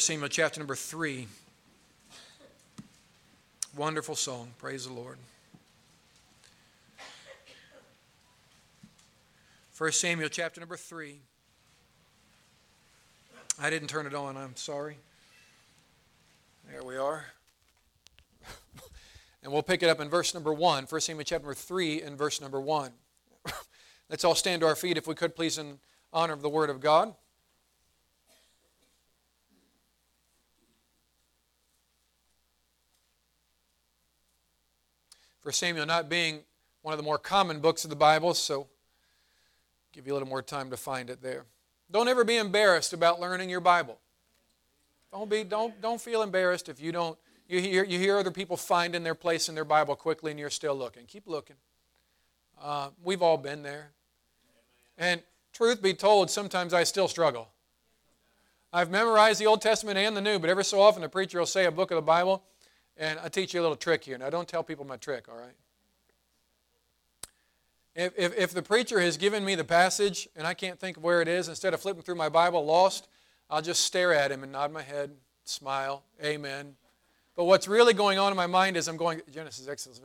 Samuel chapter number 3. Wonderful song. Praise the Lord. 1 Samuel chapter number 3. I didn't turn it on, I'm sorry. There we are. and we'll pick it up in verse number 1. 1 Samuel chapter number 3 and verse number 1. Let's all stand to our feet if we could, please, in honor of the Word of God. For Samuel not being one of the more common books of the Bible, so give you a little more time to find it there. Don't ever be embarrassed about learning your Bible. Don't be don't don't feel embarrassed if you don't you hear you hear other people finding their place in their Bible quickly and you're still looking. Keep looking. Uh, we've all been there. And truth be told, sometimes I still struggle. I've memorized the Old Testament and the New, but every so often the preacher will say a book of the Bible, and I teach you a little trick here. Now, don't tell people my trick, all right? If, if, if, the preacher has given me the passage and I can't think of where it is, instead of flipping through my Bible lost, I'll just stare at him and nod my head, smile, amen. But what's really going on in my mind is I'm going, Genesis, Exodus,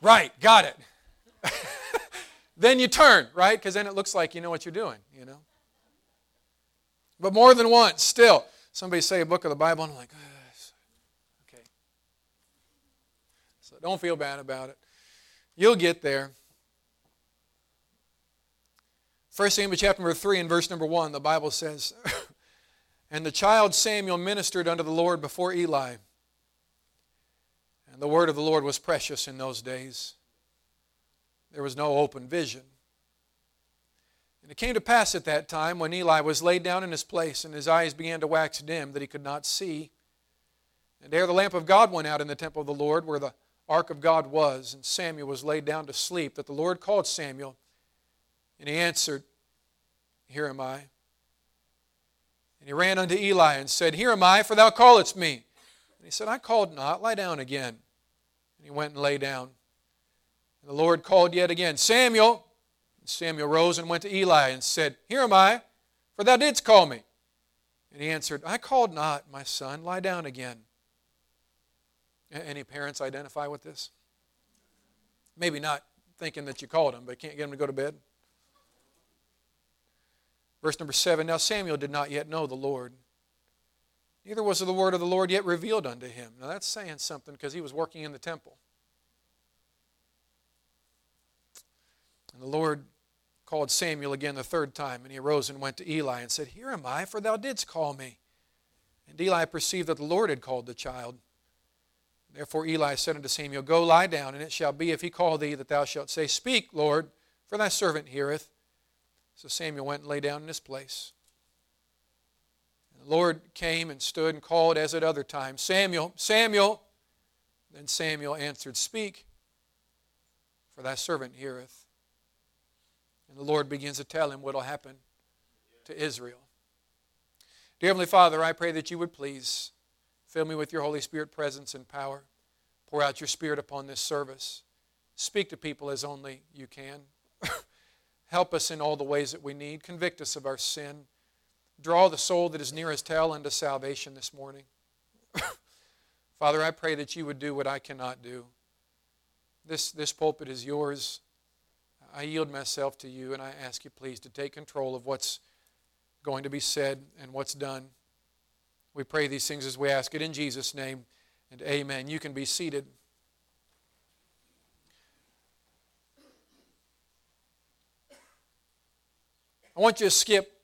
right, got it. then you turn, right? Because then it looks like you know what you're doing, you know. But more than once, still, somebody say a book of the Bible, and I'm like. So don't feel bad about it. You'll get there. 1 Samuel chapter number 3 and verse number 1, the Bible says, And the child Samuel ministered unto the Lord before Eli. And the word of the Lord was precious in those days. There was no open vision. And it came to pass at that time, when Eli was laid down in his place, and his eyes began to wax dim, that he could not see. And ere the lamp of God went out in the temple of the Lord, where the ark of God was, and Samuel was laid down to sleep, that the Lord called Samuel, and he answered, Here am I. And he ran unto Eli and said, Here am I, for thou calledst me. And he said, I called not, lie down again. And he went and lay down. And the Lord called yet again, Samuel. And Samuel rose and went to Eli and said, Here am I, for thou didst call me. And he answered, I called not, my son, lie down again. Any parents identify with this? Maybe not thinking that you called him, but can't get him to go to bed. Verse number seven Now Samuel did not yet know the Lord, neither was the word of the Lord yet revealed unto him. Now that's saying something because he was working in the temple. And the Lord called Samuel again the third time, and he arose and went to Eli and said, Here am I, for thou didst call me. And Eli perceived that the Lord had called the child. Therefore Eli said unto Samuel, Go lie down, and it shall be, if he call thee, that thou shalt say, Speak, Lord, for thy servant heareth. So Samuel went and lay down in his place. And the Lord came and stood and called as at other times, Samuel, Samuel. Then Samuel answered, Speak, for thy servant heareth. And the Lord begins to tell him what will happen to Israel. Dear Heavenly Father, I pray that you would please fill me with your Holy Spirit presence and power. Pour out your Spirit upon this service. Speak to people as only you can. Help us in all the ways that we need. Convict us of our sin. Draw the soul that is nearest hell into salvation this morning. Father, I pray that you would do what I cannot do. This, this pulpit is yours. I yield myself to you, and I ask you, please, to take control of what's going to be said and what's done. We pray these things as we ask it in Jesus' name, and amen. You can be seated. I want you to skip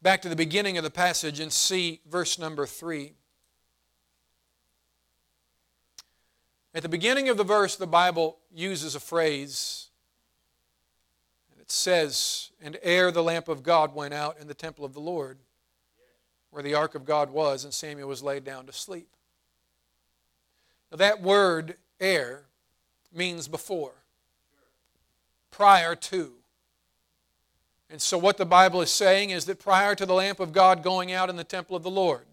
back to the beginning of the passage and see verse number 3. At the beginning of the verse, the Bible uses a phrase. It says, And ere the lamp of God went out in the temple of the Lord, where the ark of God was, and Samuel was laid down to sleep. Now, that word, ere, means before, prior to. And so, what the Bible is saying is that prior to the lamp of God going out in the temple of the Lord,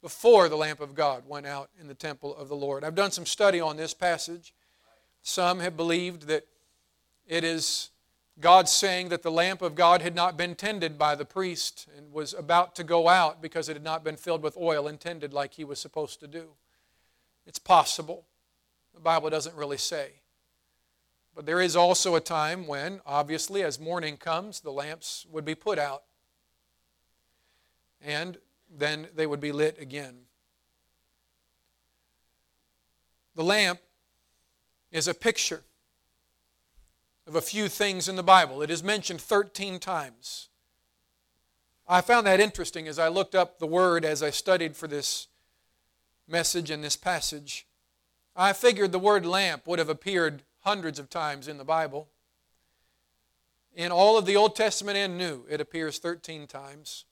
before the lamp of God went out in the temple of the Lord. I've done some study on this passage. Some have believed that it is God saying that the lamp of God had not been tended by the priest and was about to go out because it had not been filled with oil and tended like he was supposed to do. It's possible. The Bible doesn't really say. But there is also a time when, obviously, as morning comes, the lamps would be put out. And then they would be lit again. The lamp is a picture of a few things in the Bible. It is mentioned 13 times. I found that interesting as I looked up the word as I studied for this message and this passage. I figured the word lamp would have appeared hundreds of times in the Bible. In all of the Old Testament and New, it appears 13 times.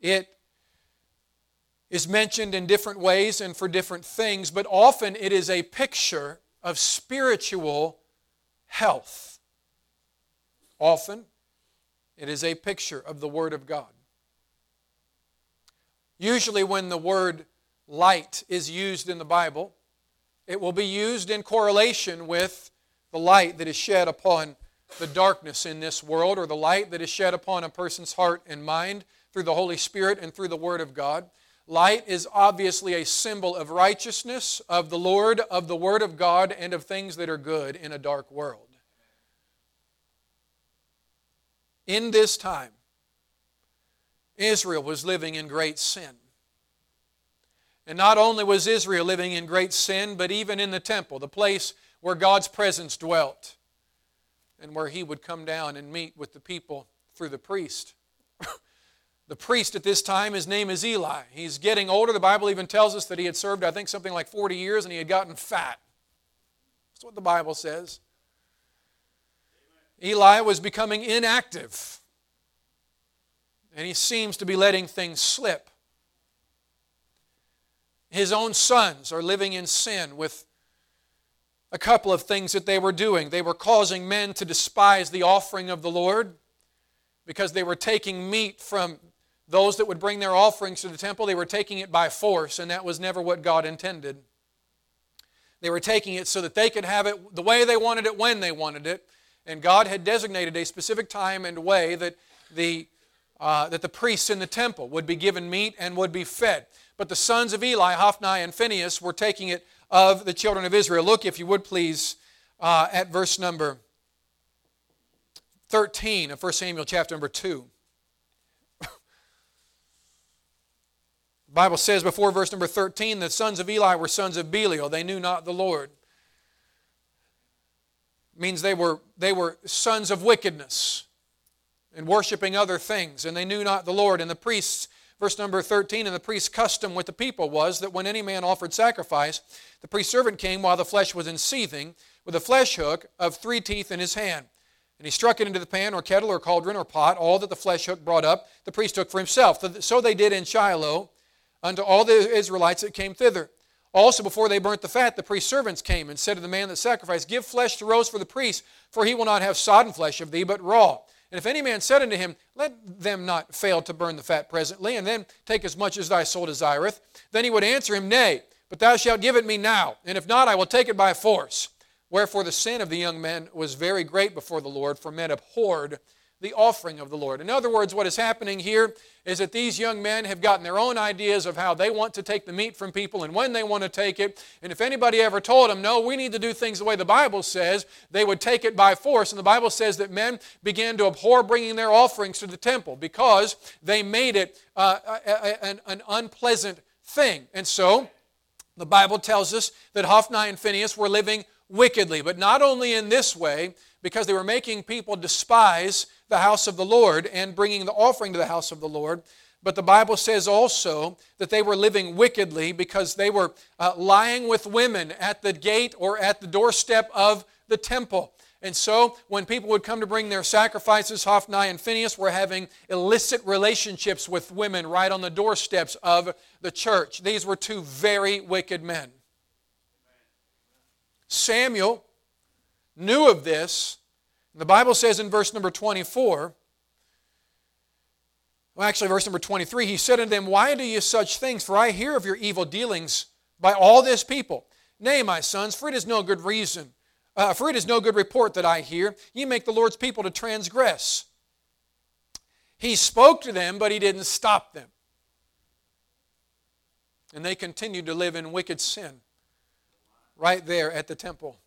It is mentioned in different ways and for different things, but often it is a picture of spiritual health. Often it is a picture of the Word of God. Usually, when the word light is used in the Bible, it will be used in correlation with the light that is shed upon the darkness in this world or the light that is shed upon a person's heart and mind through the Holy Spirit and through the Word of God. Light is obviously a symbol of righteousness, of the Lord, of the Word of God, and of things that are good in a dark world. In this time, Israel was living in great sin. And not only was Israel living in great sin, but even in the temple, the place where God's presence dwelt and where He would come down and meet with the people through the priest. the priest at this time, his name is Eli. He's getting older. The Bible even tells us that he had served, I think, something like 40 years and he had gotten fat. That's what the Bible says. Eli was becoming inactive, and he seems to be letting things slip. His own sons are living in sin with a couple of things that they were doing. They were causing men to despise the offering of the Lord because they were taking meat from those that would bring their offerings to the temple. They were taking it by force, and that was never what God intended. They were taking it so that they could have it the way they wanted it when they wanted it. And God had designated a specific time and way that the, uh, that the priests in the temple would be given meat and would be fed. But the sons of Eli, Hophni and Phinehas, were taking it of the children of Israel. Look, if you would please, uh, at verse number 13 of 1 Samuel chapter number 2. the Bible says before verse number 13, the sons of Eli were sons of Belial. They knew not the Lord. Means they were, they were sons of wickedness and worshiping other things, and they knew not the Lord. And the priests Verse number 13, and the priest's custom with the people was that when any man offered sacrifice, the priest servant came while the flesh was in seething, with a flesh hook of three teeth in his hand. And he struck it into the pan or kettle or cauldron or pot, all that the flesh hook brought up, the priest took for himself. So they did in Shiloh unto all the Israelites that came thither. Also, before they burnt the fat, the priest's servants came and said to the man that sacrificed, Give flesh to roast for the priest, for he will not have sodden flesh of thee, but raw. And if any man said unto him, Let them not fail to burn the fat presently, and then take as much as thy soul desireth, then he would answer him, Nay, but thou shalt give it me now, and if not, I will take it by force. Wherefore the sin of the young men was very great before the Lord, for men abhorred the offering of the Lord. In other words, what is happening here is that these young men have gotten their own ideas of how they want to take the meat from people and when they want to take it. And if anybody ever told them, no, we need to do things the way the Bible says, they would take it by force. And the Bible says that men began to abhor bringing their offerings to the temple because they made it uh, an, an unpleasant thing. And so, the Bible tells us that Hophni and Phinehas were living wickedly, but not only in this way, because they were making people despise the house of the Lord and bringing the offering to the house of the Lord. But the Bible says also that they were living wickedly because they were uh, lying with women at the gate or at the doorstep of the temple. And so, when people would come to bring their sacrifices, Hophni and Phinehas were having illicit relationships with women right on the doorsteps of the church. These were two very wicked men. Samuel knew of this And the Bible says in verse number 24, well, actually, verse number 23, he said unto them, Why do you such things? For I hear of your evil dealings by all this people. Nay, my sons, for it is no good reason uh, for it is no good report that I hear. Ye make the Lord's people to transgress. He spoke to them, but he didn't stop them. And they continued to live in wicked sin right there at the temple.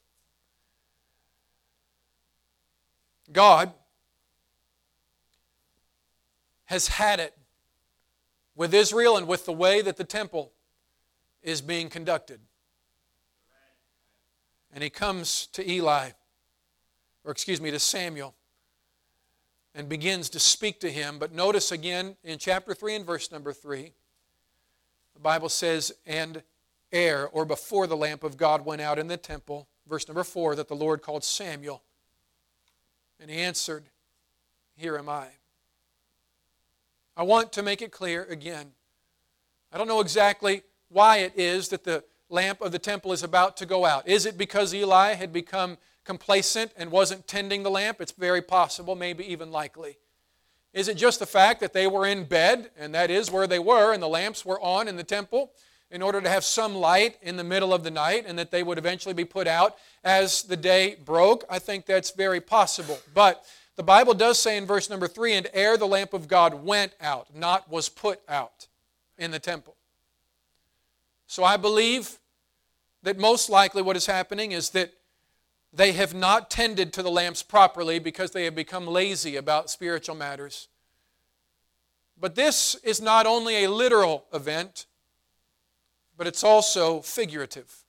God has had it with Israel and with the way that the temple is being conducted. And he comes to Eli, or excuse me, to Samuel, and begins to speak to him. But notice again in chapter 3 and verse number 3, the Bible says, And ere or before the lamp of God went out in the temple, verse number 4, that the Lord called Samuel. And he answered, Here am I. I want to make it clear again. I don't know exactly why it is that the lamp of the temple is about to go out. Is it because Eli had become complacent and wasn't tending the lamp? It's very possible, maybe even likely. Is it just the fact that they were in bed, and that is where they were, and the lamps were on in the temple in order to have some light in the middle of the night, and that they would eventually be put out as the day broke? I think that's very possible. But the Bible does say in verse number three, and ere the lamp of God went out, not was put out in the temple. So I believe that most likely what is happening is that they have not tended to the lamps properly because they have become lazy about spiritual matters. But this is not only a literal event, but it's also figurative.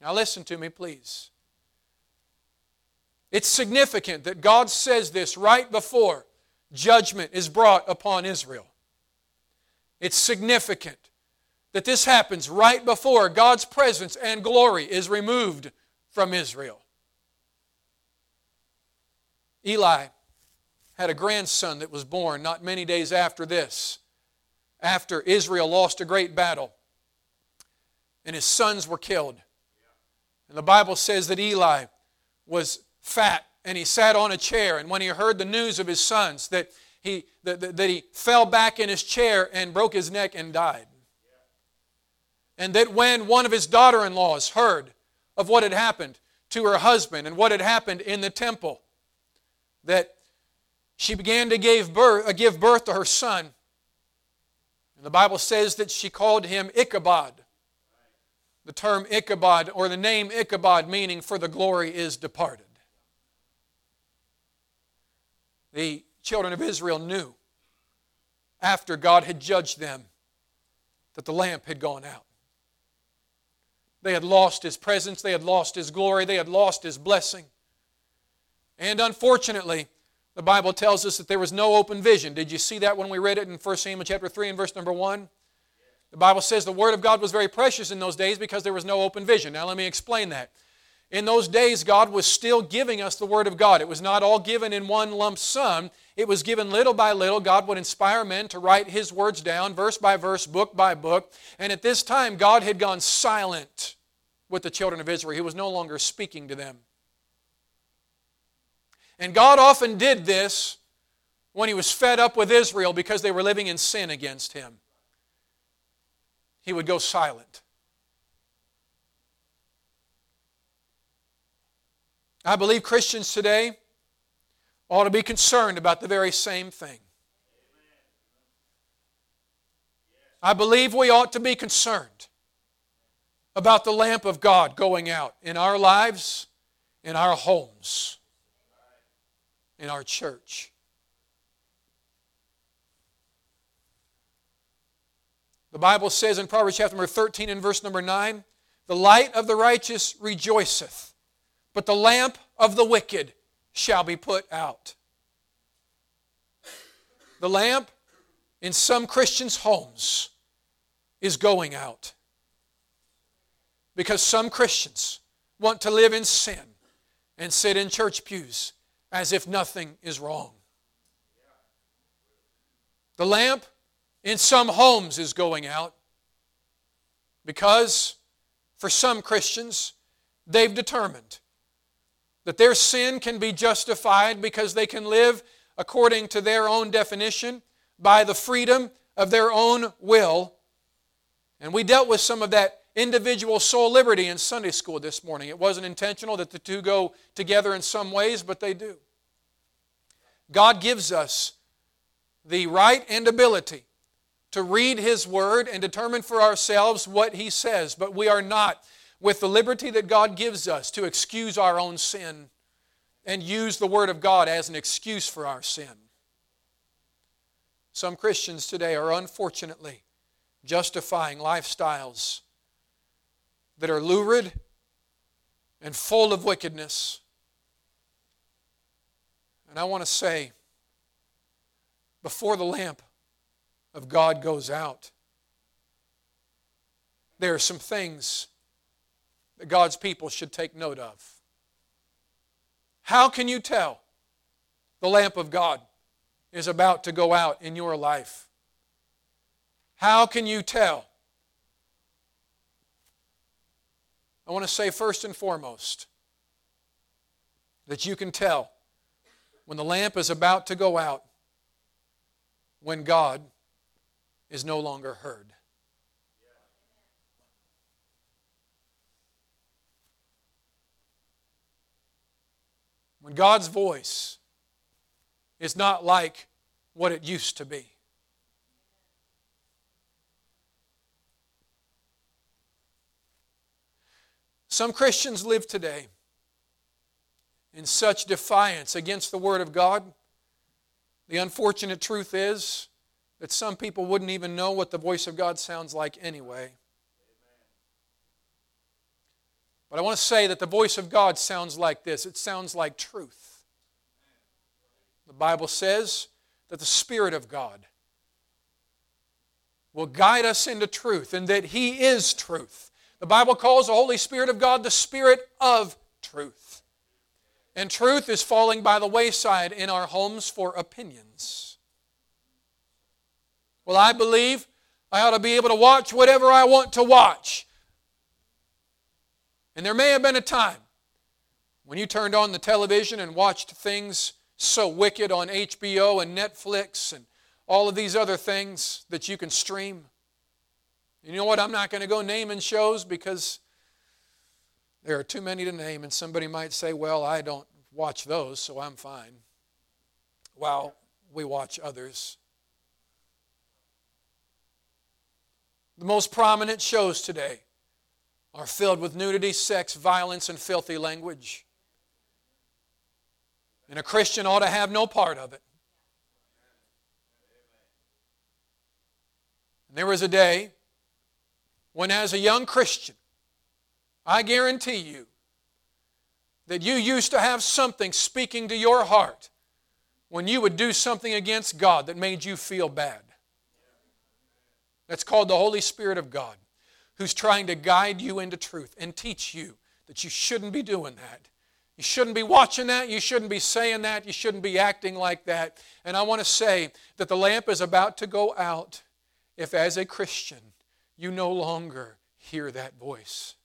Now, listen to me, please. It's significant that God says this right before judgment is brought upon Israel. It's significant that this happens right before God's presence and glory is removed from Israel. Eli had a grandson that was born not many days after this, after Israel lost a great battle, and his sons were killed. And the Bible says that Eli was fat and he sat on a chair, and when he heard the news of his sons, that he, that, that, that he fell back in his chair and broke his neck and died. And that when one of his daughter in laws heard of what had happened to her husband and what had happened in the temple, that she began to give birth, uh, give birth to her son. And the Bible says that she called him Ichabod. The term Ichabod, or the name Ichabod, meaning for the glory is departed. The children of Israel knew after God had judged them that the lamp had gone out. They had lost His presence, they had lost His glory, they had lost His blessing. And unfortunately, the Bible tells us that there was no open vision. Did you see that when we read it in 1 Samuel chapter 3 and verse number 1? The Bible says the Word of God was very precious in those days because there was no open vision. Now, let me explain that. In those days, God was still giving us the Word of God. It was not all given in one lump sum, it was given little by little. God would inspire men to write His words down, verse by verse, book by book. And at this time, God had gone silent with the children of Israel. He was no longer speaking to them. And God often did this when He was fed up with Israel because they were living in sin against Him. He would go silent. I believe Christians today ought to be concerned about the very same thing. I believe we ought to be concerned about the lamp of God going out in our lives, in our homes, in our church. The Bible says in Proverbs chapter number 13 and verse number 9, the light of the righteous rejoiceth, but the lamp of the wicked shall be put out. The lamp in some Christians' homes is going out because some Christians want to live in sin and sit in church pews as if nothing is wrong. The lamp in some homes is going out because for some Christians, they've determined that their sin can be justified because they can live according to their own definition by the freedom of their own will. And we dealt with some of that individual soul liberty in Sunday school this morning. It wasn't intentional that the two go together in some ways, but they do. God gives us the right and ability to read His Word and determine for ourselves what He says, but we are not, with the liberty that God gives us, to excuse our own sin and use the Word of God as an excuse for our sin. Some Christians today are unfortunately justifying lifestyles that are lurid and full of wickedness. And I want to say, before the lamp of God goes out, there are some things that God's people should take note of. How can you tell the lamp of God is about to go out in your life? How can you tell I want to say first and foremost that you can tell when the lamp is about to go out when God is no longer heard. When God's voice is not like what it used to be. Some Christians live today in such defiance against the Word of God. The unfortunate truth is that some people wouldn't even know what the voice of God sounds like anyway. But I want to say that the voice of God sounds like this it sounds like truth. The Bible says that the Spirit of God will guide us into truth and that He is truth. The Bible calls the Holy Spirit of God the Spirit of truth. And truth is falling by the wayside in our homes for opinions. Well, I believe I ought to be able to watch whatever I want to watch. And there may have been a time when you turned on the television and watched things so wicked on HBO and Netflix and all of these other things that you can stream. You know what? I'm not going to go naming shows because there are too many to name, and somebody might say, Well, I don't watch those, so I'm fine. Well, we watch others. The most prominent shows today are filled with nudity, sex, violence, and filthy language. And a Christian ought to have no part of it. And there was a day when, as a young Christian, I guarantee you that you used to have something speaking to your heart when you would do something against God that made you feel bad. That's called the Holy Spirit of God, who's trying to guide you into truth and teach you that you shouldn't be doing that. You shouldn't be watching that. You shouldn't be saying that. You shouldn't be acting like that. And I want to say that the lamp is about to go out if, as a Christian, you no longer hear that voice.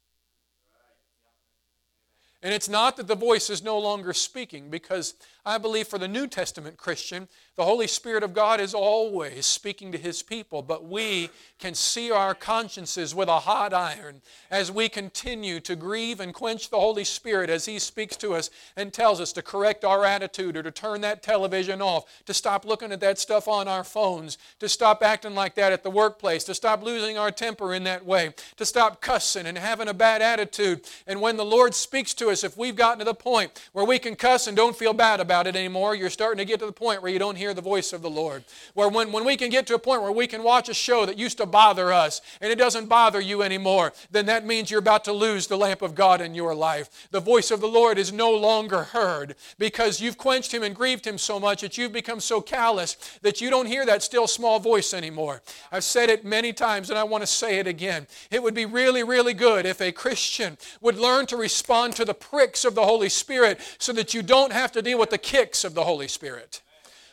And it's not that the voice is no longer speaking, because I believe for the New Testament Christian, the Holy Spirit of God is always speaking to His people, but we can see our consciences with a hot iron as we continue to grieve and quench the Holy Spirit as He speaks to us and tells us to correct our attitude or to turn that television off, to stop looking at that stuff on our phones, to stop acting like that at the workplace, to stop losing our temper in that way, to stop cussing and having a bad attitude. And when the Lord speaks to us, if we've gotten to the point where we can cuss and don't feel bad about it anymore, you're starting to get to the point where you don't hear hear the voice of the Lord. Where when, when we can get to a point where we can watch a show that used to bother us and it doesn't bother you anymore, then that means you're about to lose the lamp of God in your life. The voice of the Lord is no longer heard because you've quenched Him and grieved Him so much that you've become so callous that you don't hear that still small voice anymore. I've said it many times and I want to say it again. It would be really, really good if a Christian would learn to respond to the pricks of the Holy Spirit so that you don't have to deal with the kicks of the Holy Spirit.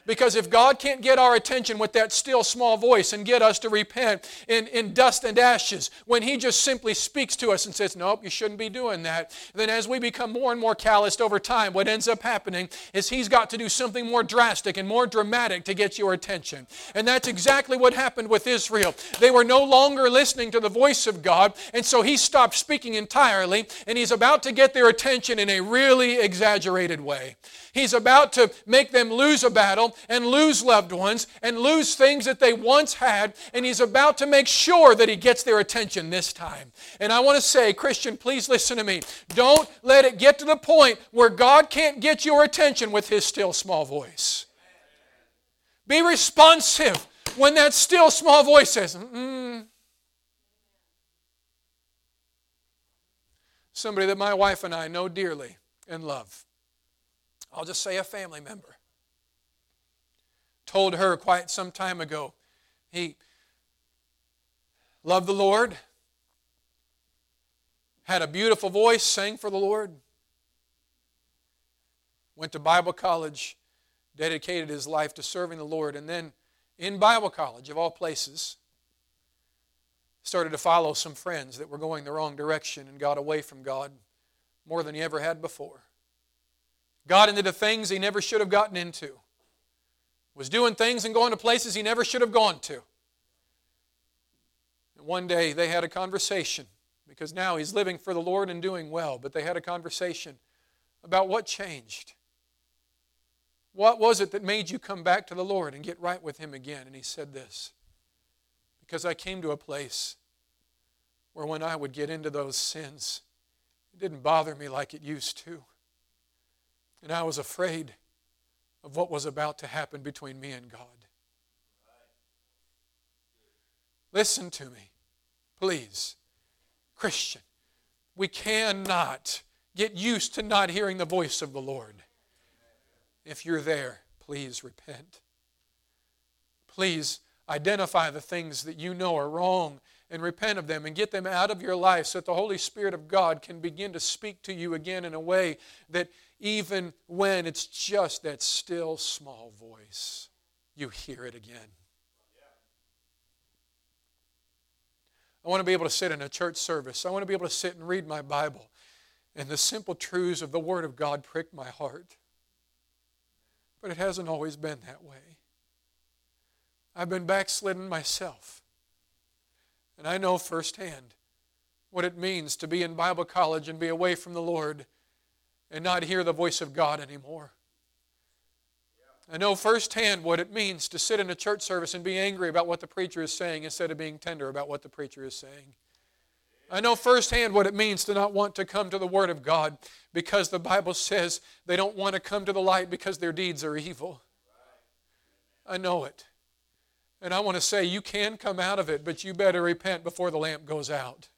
Because if God can't get our attention with that still small voice and get us to repent in, in dust and ashes, when He just simply speaks to us and says, Nope, you shouldn't be doing that, then as we become more and more calloused over time, what ends up happening is He's got to do something more drastic and more dramatic to get your attention. And that's exactly what happened with Israel. They were no longer listening to the voice of God, and so He stopped speaking entirely, and He's about to get their attention in a really exaggerated way. He's about to make them lose a battle and lose loved ones and lose things that they once had, and He's about to make sure that He gets their attention this time. And I want to say, Christian, please listen to me. Don't let it get to the point where God can't get your attention with His still small voice. Be responsive when that still small voice says, mm. Somebody that my wife and I know dearly and love. I'll just say a family member, told her quite some time ago he loved the Lord, had a beautiful voice, sang for the Lord, went to Bible college, dedicated his life to serving the Lord, and then in Bible college, of all places, started to follow some friends that were going the wrong direction and got away from God more than he ever had before got into the things he never should have gotten into, was doing things and going to places he never should have gone to. And one day they had a conversation because now he's living for the Lord and doing well, but they had a conversation about what changed. What was it that made you come back to the Lord and get right with Him again? And he said this Because I came to a place where when I would get into those sins, it didn't bother me like it used to. And I was afraid of what was about to happen between me and God. Listen to me, please. Christian, we cannot get used to not hearing the voice of the Lord. If you're there, please repent. Please identify the things that you know are wrong and repent of them and get them out of your life so that the Holy Spirit of God can begin to speak to you again in a way that even when it's just that still small voice, you hear it again. I want to be able to sit in a church service. I want to be able to sit and read my Bible. And the simple truths of the Word of God prick my heart. But it hasn't always been that way. I've been backslidden myself. And I know firsthand what it means to be in Bible college and be away from the Lord and not hear the voice of God anymore. I know firsthand what it means to sit in a church service and be angry about what the preacher is saying instead of being tender about what the preacher is saying. I know firsthand what it means to not want to come to the Word of God because the Bible says they don't want to come to the light because their deeds are evil. I know it. And I want to say you can come out of it, but you better repent before the lamp goes out.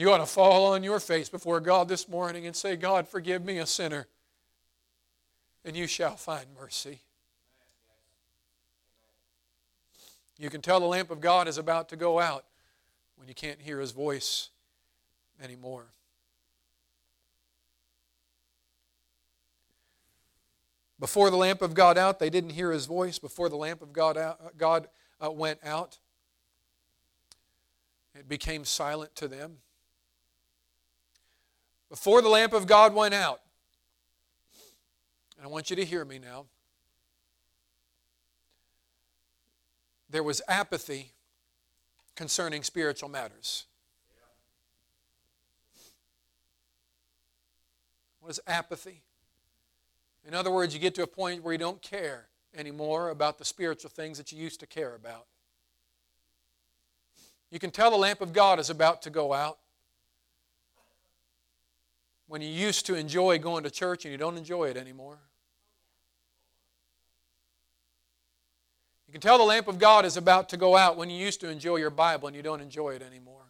You ought to fall on your face before God this morning and say, God, forgive me, a sinner, and you shall find mercy. You can tell the lamp of God is about to go out when you can't hear his voice anymore. Before the lamp of God out, they didn't hear his voice. Before the lamp of God, out, God uh, went out, it became silent to them before the lamp of God went out. And I want you to hear me now. There was apathy concerning spiritual matters. What is apathy? In other words, you get to a point where you don't care anymore about the spiritual things that you used to care about. You can tell the lamp of God is about to go out when you used to enjoy going to church and you don't enjoy it anymore. You can tell the lamp of God is about to go out when you used to enjoy your Bible and you don't enjoy it anymore.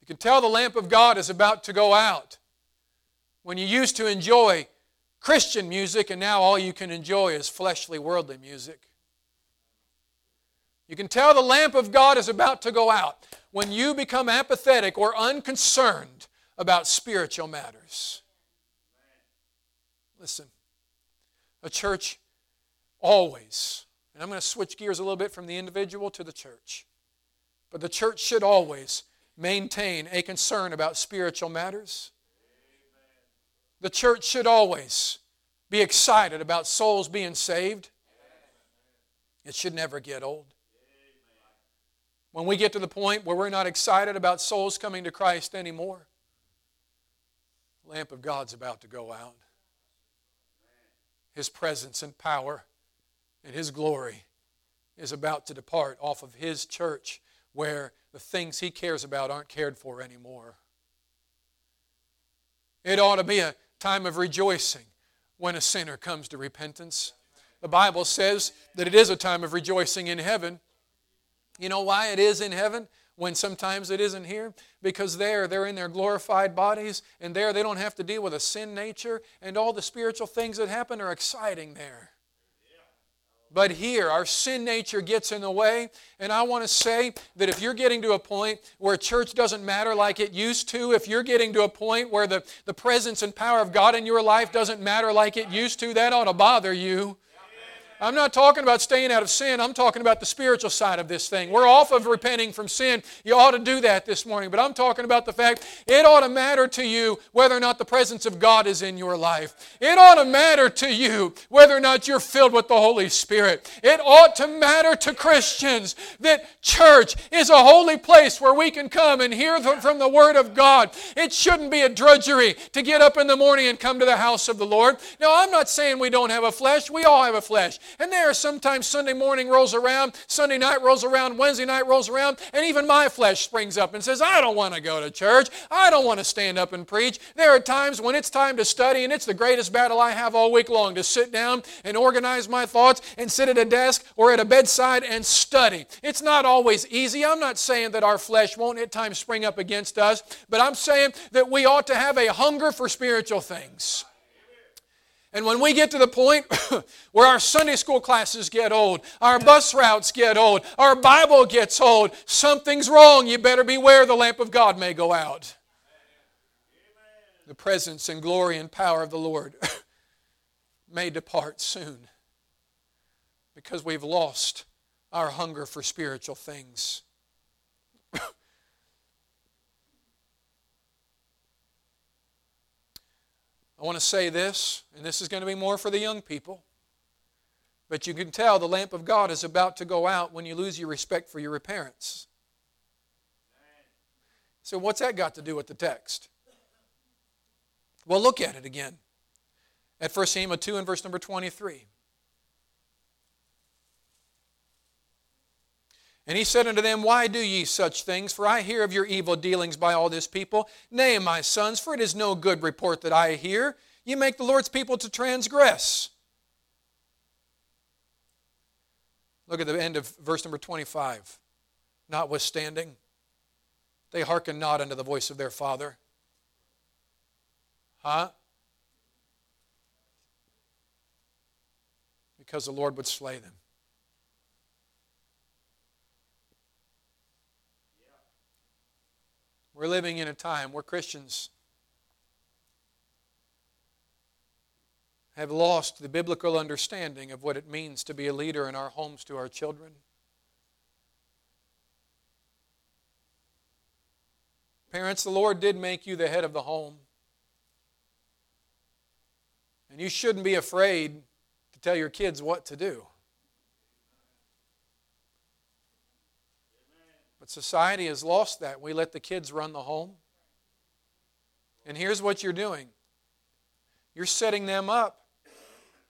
You can tell the lamp of God is about to go out when you used to enjoy Christian music and now all you can enjoy is fleshly, worldly music. You can tell the lamp of God is about to go out when you become apathetic or unconcerned about spiritual matters. Listen, a church always, and I'm going to switch gears a little bit from the individual to the church, but the church should always maintain a concern about spiritual matters. The church should always be excited about souls being saved. It should never get old. When we get to the point where we're not excited about souls coming to Christ anymore, the lamp of God's about to go out. His presence and power and His glory is about to depart off of His church where the things He cares about aren't cared for anymore. It ought to be a time of rejoicing when a sinner comes to repentance. The Bible says that it is a time of rejoicing in heaven. You know why it is in heaven when sometimes it isn't here? Because there, they're in their glorified bodies, and there they don't have to deal with a sin nature, and all the spiritual things that happen are exciting there. But here, our sin nature gets in the way. And I want to say that if you're getting to a point where church doesn't matter like it used to, if you're getting to a point where the, the presence and power of God in your life doesn't matter like it used to, that ought to bother you. I'm not talking about staying out of sin. I'm talking about the spiritual side of this thing. We're off of repenting from sin. You ought to do that this morning. But I'm talking about the fact it ought to matter to you whether or not the presence of God is in your life. It ought to matter to you whether or not you're filled with the Holy Spirit. It ought to matter to Christians that church is a holy place where we can come and hear from the Word of God. It shouldn't be a drudgery to get up in the morning and come to the house of the Lord. Now, I'm not saying we don't have a flesh. We all have a flesh. And there are sometimes Sunday morning rolls around, Sunday night rolls around, Wednesday night rolls around, and even my flesh springs up and says, I don't want to go to church. I don't want to stand up and preach. There are times when it's time to study, and it's the greatest battle I have all week long to sit down and organize my thoughts and sit at a desk or at a bedside and study. It's not always easy. I'm not saying that our flesh won't at times spring up against us, but I'm saying that we ought to have a hunger for spiritual things. And when we get to the point where our Sunday school classes get old, our bus routes get old, our Bible gets old, something's wrong. You better beware the lamp of God may go out. The presence and glory and power of the Lord may depart soon because we've lost our hunger for spiritual things. I want to say this, and this is going to be more for the young people. But you can tell the lamp of God is about to go out when you lose your respect for your parents. So, what's that got to do with the text? Well, look at it again at 1 Samuel 2 and verse number 23. And he said unto them, Why do ye such things? For I hear of your evil dealings by all this people. Nay, my sons, for it is no good report that I hear. Ye make the Lord's people to transgress. Look at the end of verse number 25. Notwithstanding, they hearken not unto the voice of their father. Huh? Because the Lord would slay them. We're living in a time where Christians have lost the biblical understanding of what it means to be a leader in our homes to our children. Parents, the Lord did make you the head of the home. And you shouldn't be afraid to tell your kids what to do. Society has lost that. We let the kids run the home. And here's what you're doing you're setting them up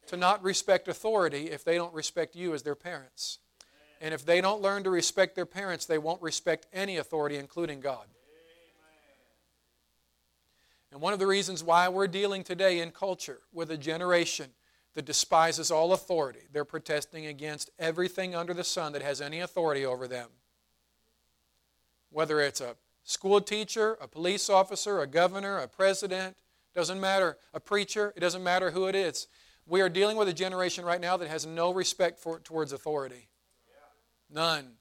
to not respect authority if they don't respect you as their parents. And if they don't learn to respect their parents, they won't respect any authority, including God. And one of the reasons why we're dealing today in culture with a generation that despises all authority, they're protesting against everything under the sun that has any authority over them whether it's a school teacher, a police officer, a governor, a president, doesn't matter, a preacher, it doesn't matter who it is. We are dealing with a generation right now that has no respect for, towards authority. None.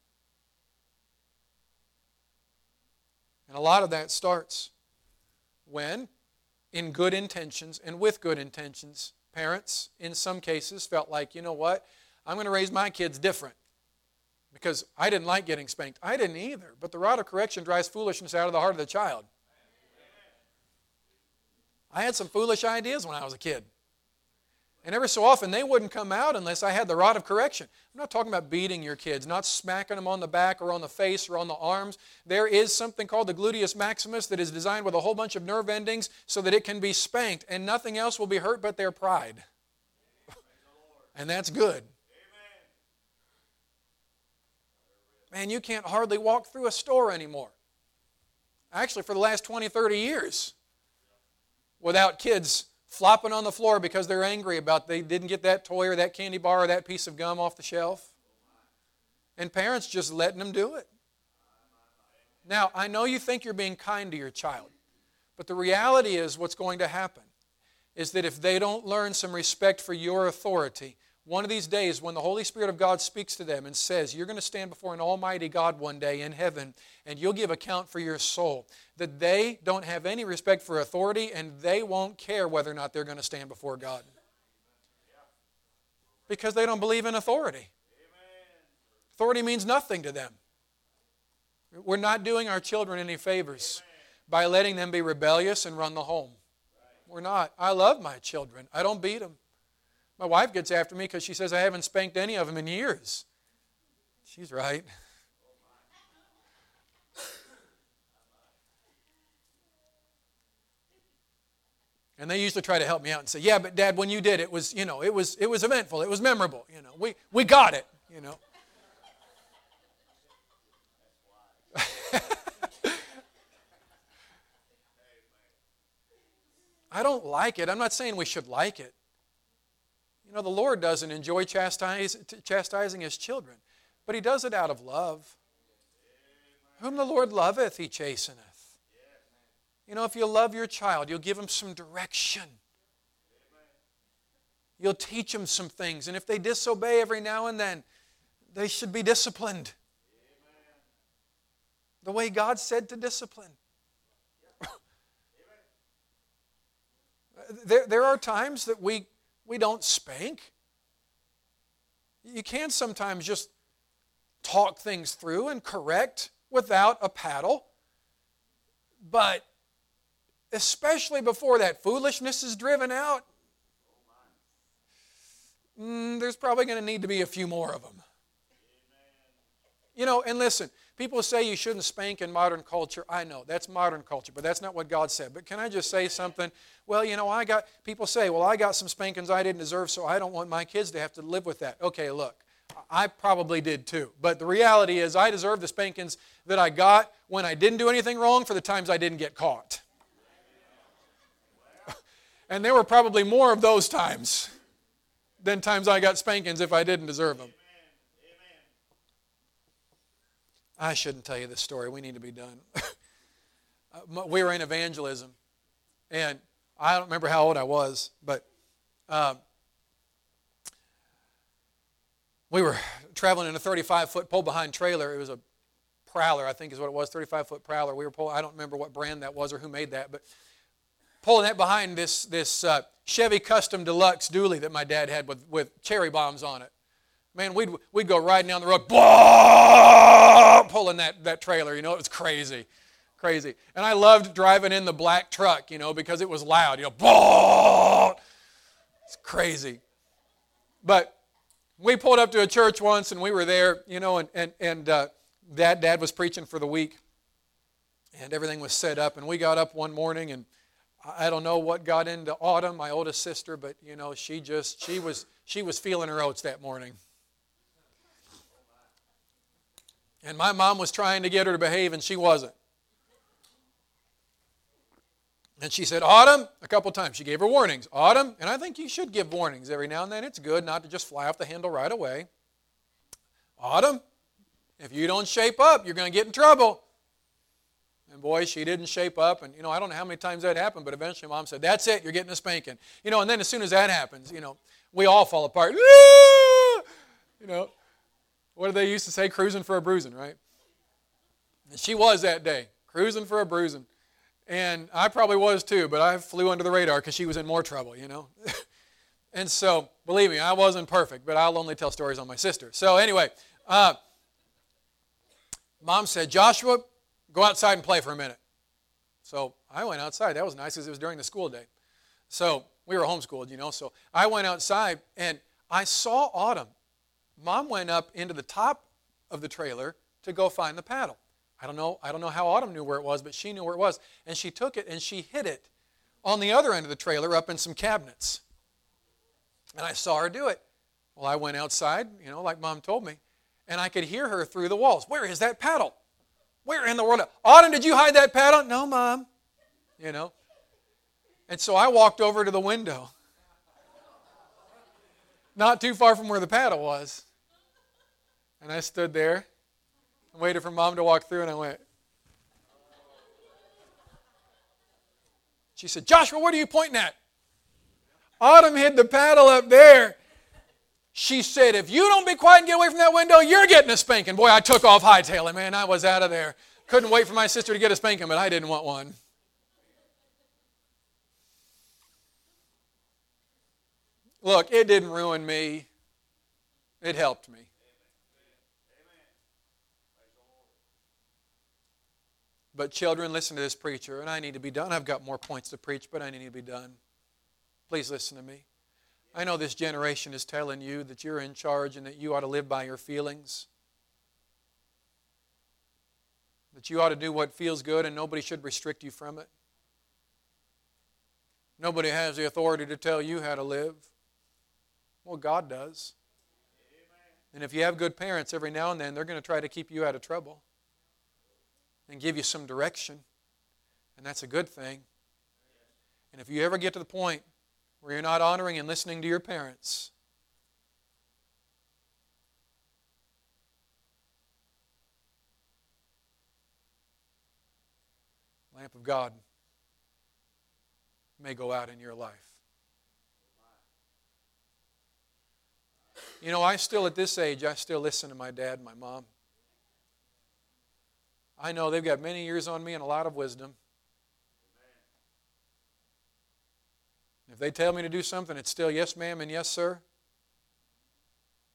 And a lot of that starts when, in good intentions and with good intentions, parents, in some cases, felt like, you know what, I'm going to raise my kids different because I didn't like getting spanked. I didn't either. But the rod of correction drives foolishness out of the heart of the child. I had some foolish ideas when I was a kid. And every so often, they wouldn't come out unless I had the rod of correction. I'm not talking about beating your kids, not smacking them on the back or on the face or on the arms. There is something called the gluteus maximus that is designed with a whole bunch of nerve endings so that it can be spanked, and nothing else will be hurt but their pride. and that's good. Man, you can't hardly walk through a store anymore. Actually, for the last 20, 30 years, without kids flopping on the floor because they're angry about they didn't get that toy or that candy bar or that piece of gum off the shelf. And parents just letting them do it. Now, I know you think you're being kind to your child, but the reality is what's going to happen is that if they don't learn some respect for your authority, one of these days, when the Holy Spirit of God speaks to them and says, You're going to stand before an Almighty God one day in heaven, and you'll give account for your soul, that they don't have any respect for authority and they won't care whether or not they're going to stand before God. Because they don't believe in authority. Authority means nothing to them. We're not doing our children any favors by letting them be rebellious and run the home. We're not. I love my children, I don't beat them. My wife gets after me because she says I haven't spanked any of them in years. She's right. And they usually try to help me out and say, "Yeah, but Dad, when you did it was, you know, it was it was eventful. It was memorable. You know, we we got it. You know." I don't like it. I'm not saying we should like it. You know, the Lord doesn't enjoy chastising his children, but he does it out of love. Whom the Lord loveth, he chasteneth. You know, if you love your child, you'll give him some direction. You'll teach them some things. And if they disobey every now and then, they should be disciplined. The way God said to discipline. there, there are times that we we don't spank. You can sometimes just talk things through and correct without a paddle. But especially before that foolishness is driven out, mm, there's probably going to need to be a few more of them. You know, and listen, People say you shouldn't spank in modern culture. I know, that's modern culture, but that's not what God said. But can I just say something? Well, you know, I got, people say, well, I got some spankings I didn't deserve, so I don't want my kids to have to live with that. Okay, look, I probably did too. But the reality is, I deserve the spankings that I got when I didn't do anything wrong for the times I didn't get caught. and there were probably more of those times than times I got spankings if I didn't deserve them. I shouldn't tell you this story. We need to be done. Uh, we were in evangelism, and I don't remember how old I was, but um, we were traveling in a 35 foot pull behind trailer. It was a Prowler, I think is what it was, 35 foot Prowler. We were pulling, I don't remember what brand that was or who made that, but pulling that behind this, this uh, Chevy Custom Deluxe dually that my dad had with, with cherry bombs on it. Man, we'd, we'd go riding down the road, blah, pulling that, that trailer. You know, it was crazy. Crazy. And I loved driving in the black truck, you know, because it was loud. You know, blah. It's crazy. But we pulled up to a church once and we were there, you know, and, and, and uh, dad, dad was preaching for the week and everything was set up. And we got up one morning and I don't know what got into Autumn, my oldest sister, but you know, she just she was she was feeling her oats that morning. And my mom was trying to get her to behave, and she wasn't. And she said, Autumn, a couple times. She gave her warnings. Autumn, and I think you should give warnings every now and then. It's good not to just fly off the handle right away. Autumn, if you don't shape up, you're going to get in trouble. And boy, she didn't shape up. And, you know, I don't know how many times that happened, but eventually mom said, That's it, you're getting a spanking. You know, and then as soon as that happens, you know, we all fall apart. You know, what do they used to say? Cruising for a bruising, right? And she was that day, cruising for a bruising. And I probably was too, but I flew under the radar because she was in more trouble, you know. And so, believe me, I wasn't perfect, but I'll only tell stories on my sister. So, anyway, uh, mom said, Joshua, go outside and play for a minute. So I went outside. That was nice because it was during the school day. So we were homeschooled, you know. So I went outside and I saw Autumn. Mom went up into the top of the trailer to go find the paddle. I don't know, I don't know how Autumn knew where it was, but she knew where it was. And she took it and she hid it on the other end of the trailer up in some cabinets. And I saw her do it. Well, I went outside, you know, like mom told me, and I could hear her through the walls. Where is that paddle? Where in the world? Autumn, did you hide that paddle? No, mom. You know. And so I walked over to the window, not too far from where the paddle was. And I stood there and waited for mom to walk through, and I went, She said, Joshua, what are you pointing at? Autumn hid the paddle up there. She said, If you don't be quiet and get away from that window, you're getting a spanking. Boy, I took off hightailing, man. I was out of there. Couldn't wait for my sister to get a spanking, but I didn't want one. Look, it didn't ruin me, it helped me. But, children, listen to this preacher, and I need to be done. I've got more points to preach, but I need to be done. Please listen to me. I know this generation is telling you that you're in charge and that you ought to live by your feelings, that you ought to do what feels good and nobody should restrict you from it. Nobody has the authority to tell you how to live. Well, God does. And if you have good parents, every now and then they're going to try to keep you out of trouble and give you some direction. And that's a good thing. And if you ever get to the point where you're not honoring and listening to your parents, lamp of God may go out in your life. You know, I still, at this age, I still listen to my dad and my mom. I know they've got many years on me and a lot of wisdom. If they tell me to do something, it's still yes, ma'am, and yes, sir.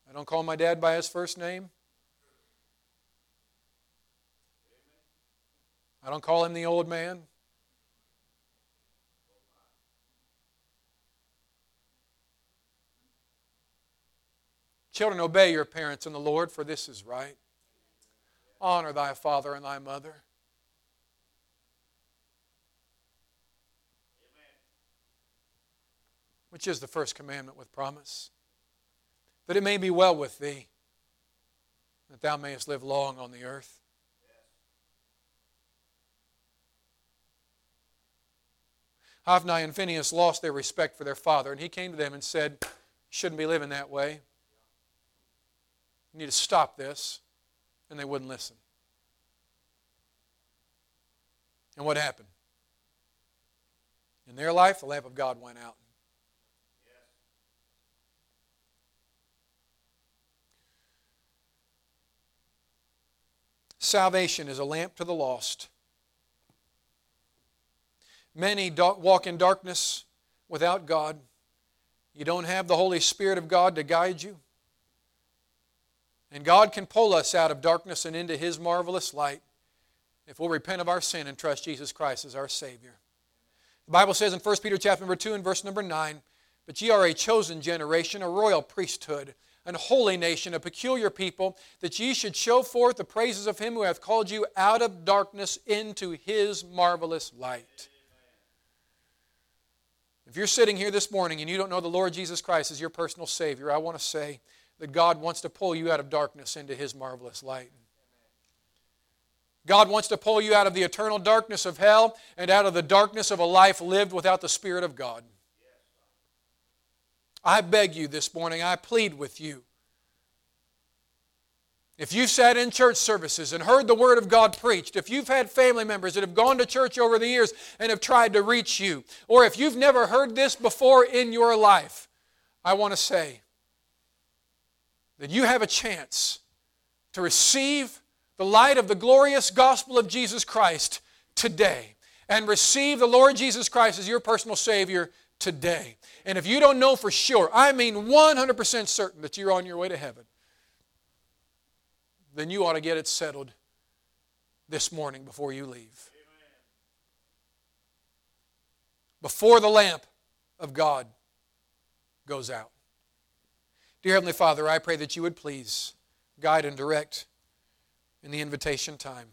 I don't call my dad by his first name. I don't call him the old man. Children, obey your parents in the Lord, for this is right. Honor thy father and thy mother. Which is the first commandment with promise. That it may be well with thee, that thou mayest live long on the earth. Hophni and Phinehas lost their respect for their father, and he came to them and said, You shouldn't be living that way. You need to stop this and they wouldn't listen. And what happened? In their life, the lamp of God went out. Salvation is a lamp to the lost. Many walk in darkness without God. You don't have the Holy Spirit of God to guide you. And God can pull us out of darkness and into His marvelous light if we'll repent of our sin and trust Jesus Christ as our Savior. The Bible says in 1 Peter chapter number 2 and verse number 9, But ye are a chosen generation, a royal priesthood, an holy nation, a peculiar people, that ye should show forth the praises of him who hath called you out of darkness into his marvelous light. If you're sitting here this morning and you don't know the Lord Jesus Christ as your personal Savior, I want to say, that God wants to pull you out of darkness into His marvelous light. God wants to pull you out of the eternal darkness of hell and out of the darkness of a life lived without the Spirit of God. I beg you this morning, I plead with you. If you've sat in church services and heard the Word of God preached, if you've had family members that have gone to church over the years and have tried to reach you, or if you've never heard this before in your life, I want to say, that you have a chance to receive the light of the glorious gospel of Jesus Christ today and receive the Lord Jesus Christ as your personal Savior today. And if you don't know for sure, I mean 100% certain that you're on your way to heaven, then you ought to get it settled this morning before you leave. Before the lamp of God goes out. Dear Heavenly Father, I pray that you would please guide and direct in the invitation time.